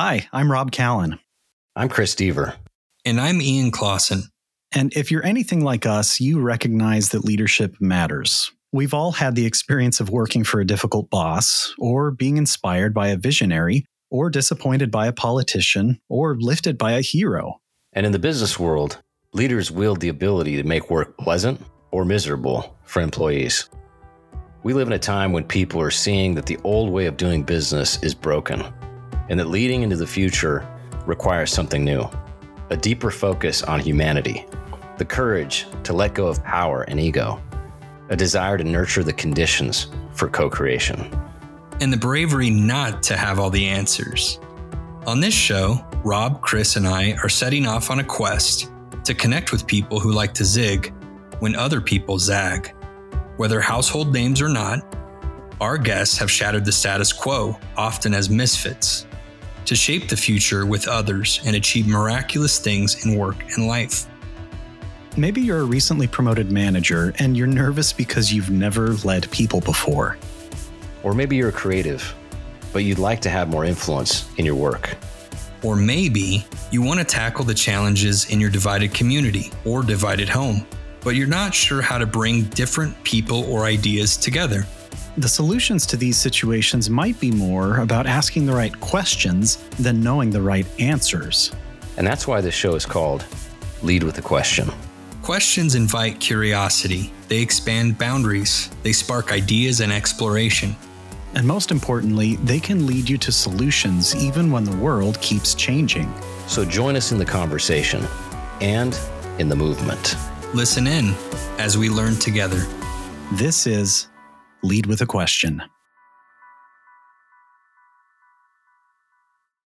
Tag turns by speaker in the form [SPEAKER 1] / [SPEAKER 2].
[SPEAKER 1] Hi, I'm Rob Callan.
[SPEAKER 2] I'm Chris Deaver.
[SPEAKER 3] And I'm Ian Clawson.
[SPEAKER 1] And if you're anything like us, you recognize that leadership matters. We've all had the experience of working for a difficult boss, or being inspired by a visionary, or disappointed by a politician, or lifted by a hero.
[SPEAKER 2] And in the business world, leaders wield the ability to make work pleasant or miserable for employees. We live in a time when people are seeing that the old way of doing business is broken, and that leading into the future requires something new a deeper focus on humanity, the courage to let go of power and ego, a desire to nurture the conditions for co creation,
[SPEAKER 3] and the bravery not to have all the answers. On this show, Rob, Chris, and I are setting off on a quest to connect with people who like to zig when other people zag. Whether household names or not, our guests have shattered the status quo, often as misfits, to shape the future with others and achieve miraculous things in work and life.
[SPEAKER 1] Maybe you're a recently promoted manager and you're nervous because you've never led people before.
[SPEAKER 2] Or maybe you're a creative, but you'd like to have more influence in your work.
[SPEAKER 3] Or maybe you want to tackle the challenges in your divided community or divided home, but you're not sure how to bring different people or ideas together.
[SPEAKER 1] The solutions to these situations might be more about asking the right questions than knowing the right answers.
[SPEAKER 2] And that's why this show is called Lead with a Question.
[SPEAKER 3] Questions invite curiosity, they expand boundaries, they spark ideas and exploration.
[SPEAKER 1] And most importantly, they can lead you to solutions even when the world keeps changing.
[SPEAKER 2] So join us in the conversation and in the movement.
[SPEAKER 3] Listen in as we learn together.
[SPEAKER 1] This is Lead with a Question.